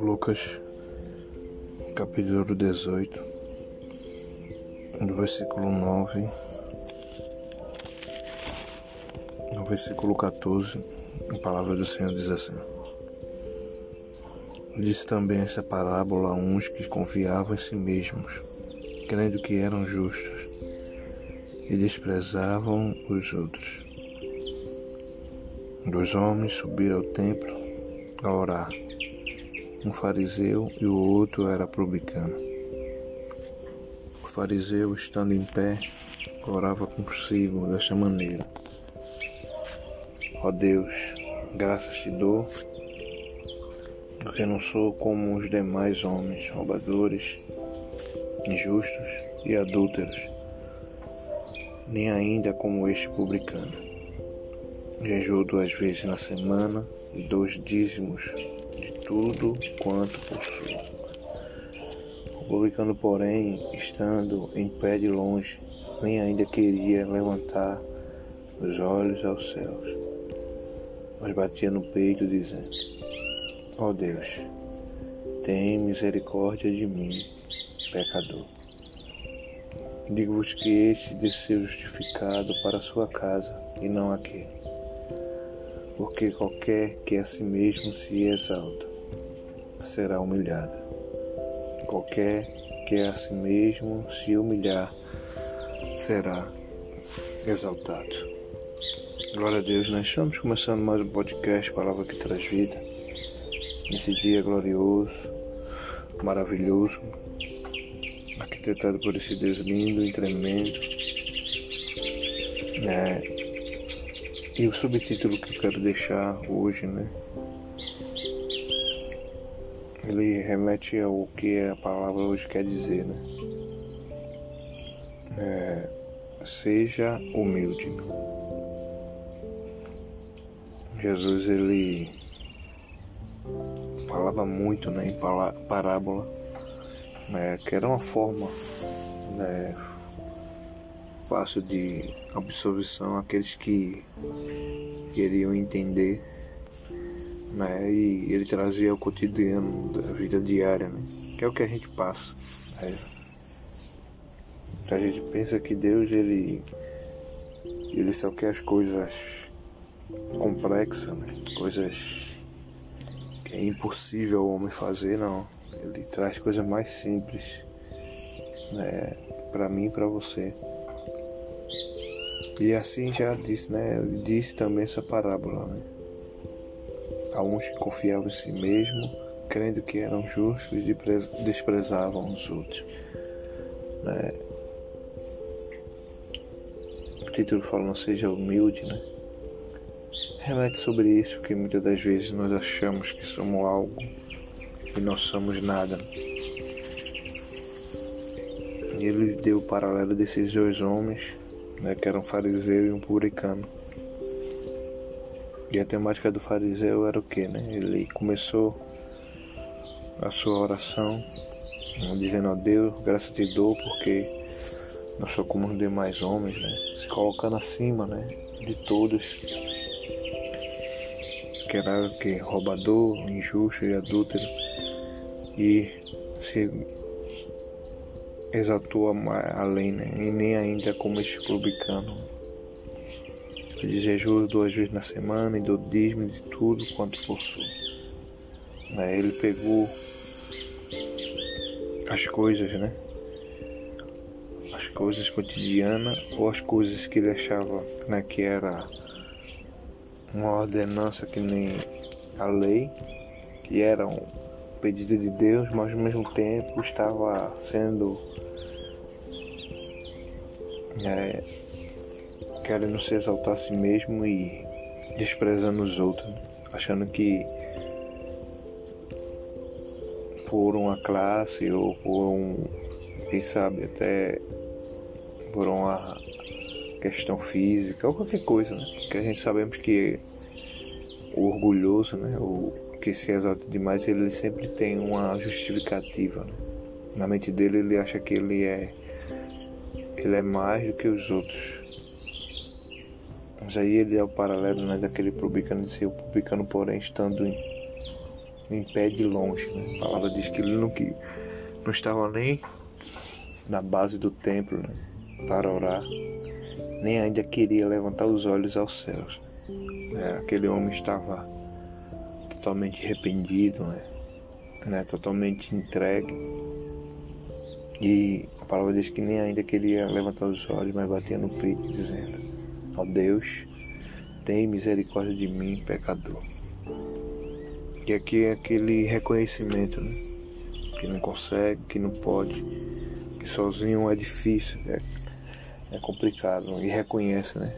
Lucas, capítulo 18, do versículo 9 no versículo 14, a palavra do Senhor diz assim: Disse também essa parábola a uns que confiavam em si mesmos, crendo que eram justos, e desprezavam os outros. Dois homens subiram ao templo a orar um fariseu e o outro era publicano. O fariseu, estando em pé, orava consigo desta maneira: Ó Deus, graças te dou, porque não sou como os demais homens, roubadores, injustos e adúlteros, nem ainda como este publicano. Jejuo duas vezes na semana e dois dízimos tudo quanto possuo. O publicano, porém, estando em pé de longe, nem ainda queria levantar os olhos aos céus, mas batia no peito, dizendo: Ó oh Deus, tem misericórdia de mim, pecador. Digo-vos que este desceu justificado para a sua casa e não aquele. Porque qualquer que a si mesmo se exalta será humilhada. Qualquer que a si mesmo se humilhar será exaltado. Glória a Deus, nós estamos começando mais um podcast Palavra que traz vida. Nesse dia glorioso, maravilhoso, arquitetado por esse Deus lindo e tremendo. Né? E o subtítulo que eu quero deixar hoje, né? ele remete ao que a palavra hoje quer dizer, né? É, seja humilde. Jesus ele falava muito né, em parábola, né, que era uma forma né, fácil de absorção aqueles que queriam entender né? E ele trazia o cotidiano da vida diária, né? Que é o que a gente passa. Né? A gente pensa que Deus ele ele só quer as coisas complexas, né? Coisas que é impossível o homem fazer, não. Ele traz coisas mais simples, né? Para mim e para você. E assim já disse, né? Disse também essa parábola, né? uns que confiavam em si mesmo, crendo que eram justos e desprezavam os outros. Né? O título fala não seja humilde, né? Remete sobre isso que muitas das vezes nós achamos que somos algo e não somos nada. Ele deu o paralelo desses dois homens, né, que eram um fariseu e um publicano. E a temática do fariseu era o que, né? Ele começou a sua oração dizendo a Deus, graças te dou porque não sou como os demais homens, né? Se colocando acima, né? De todos. Que era o que? Roubador, injusto e adúltero. E se exaltou além, né? E nem ainda como este publicano de jejum duas vezes na semana e do dízimo de tudo quanto possui. Né? Ele pegou as coisas, né? As coisas cotidianas ou as coisas que ele achava né, que era uma ordenança que nem a lei, que era um pedido de Deus, mas ao mesmo tempo estava sendo é, querendo se exaltar a si mesmo e desprezando os outros, achando que por uma classe ou por um, quem sabe, até por uma questão física ou qualquer coisa, né? Porque a gente sabemos que o orgulhoso, né? O que se exalta demais, ele sempre tem uma justificativa, né? Na mente dele ele acha que ele é ele é mais do que os outros Mas aí ele é o paralelo né, daquele publicano de ser o publicano, porém, estando em, em pé de longe. Né? A palavra diz que ele não, que, não estava nem na base do templo né, para orar, nem ainda queria levantar os olhos aos céus. É, aquele homem estava totalmente arrependido, né? né? totalmente entregue. E a palavra diz que nem ainda queria levantar os olhos, mas batia no peito, dizendo: Ó oh Deus, tem misericórdia de mim, pecador. E aqui é aquele reconhecimento, né? Que não consegue, que não pode, que sozinho é difícil, é, é complicado. E reconhece, né?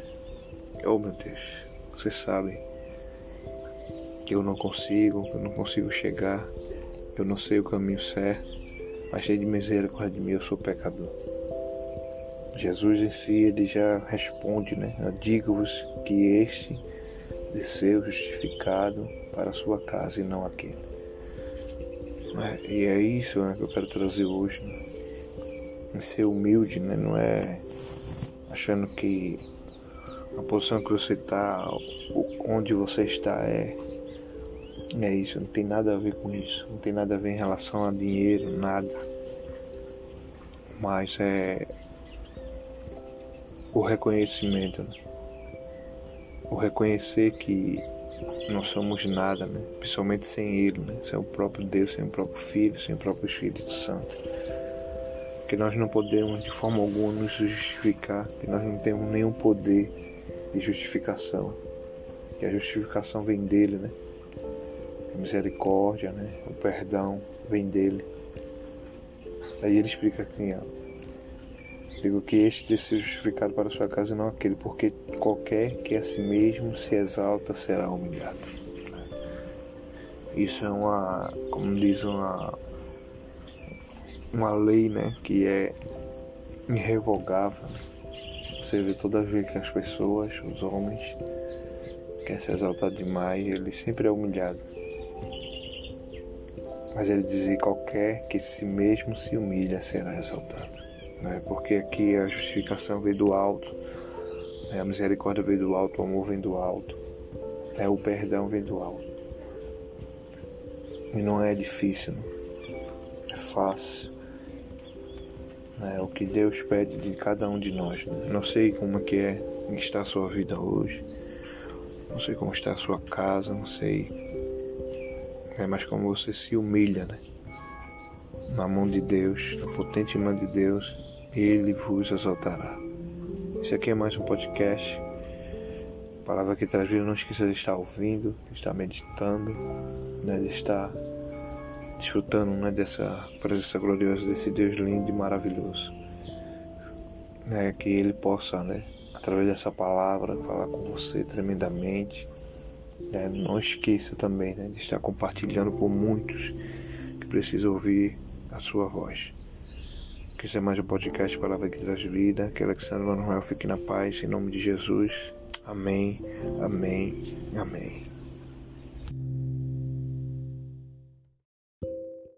Oh meu Deus, você sabe que eu não consigo, que eu não consigo chegar, que eu não sei o caminho certo, mas cheio de misericórdia de mim, eu sou pecador. Jesus em si, ele já responde, né? Digo-vos que este desceu justificado para a sua casa e não aquele. É, e é isso né, que eu quero trazer hoje. Né? Ser humilde, né? Não é achando que a posição que você está, onde você está é é isso, não tem nada a ver com isso, não tem nada a ver em relação a dinheiro, nada. Mas é o reconhecimento, né? o reconhecer que não somos nada, né? principalmente sem Ele, né? sem o próprio Deus, sem o próprio Filho, sem o próprio Espírito Santo. Que nós não podemos de forma alguma nos justificar, que nós não temos nenhum poder de justificação, que a justificação vem dele, né? A misericórdia, né? O perdão vem dele. Aí ele explica assim, ó, Digo que este deve ser justificado para sua casa e não aquele, porque qualquer que a si mesmo se exalta será humilhado. Isso é uma, como diz uma, uma lei, né, que é irrevogável. Você vê toda vez que as pessoas, os homens, querem se exaltar demais, ele sempre é humilhado. Mas ele dizia qualquer que si mesmo se humilha será exaltado né? porque aqui a justificação veio do alto, né? a misericórdia veio do alto, o amor vem do alto, né? o perdão vem do alto. E não é difícil, né? é fácil. É o que Deus pede de cada um de nós. Né? Não sei como é que é está a sua vida hoje, não sei como está a sua casa, não sei, é, mas como você se humilha, né? na mão de Deus, na potente mão de Deus, Ele vos exaltará. Esse aqui é mais um podcast. palavra que traz vida, não esqueça de estar ouvindo, de estar meditando, né, de estar desfrutando né, dessa presença gloriosa desse Deus lindo e maravilhoso. Né, que Ele possa, né, através dessa palavra, falar com você tremendamente. Né, não esqueça também né, de estar compartilhando com muitos que precisam ouvir a sua voz. Que seja mais um podcast Palavra que traz vida. Que Alexandre Manuel fique na paz. Em nome de Jesus. Amém, amém, amém.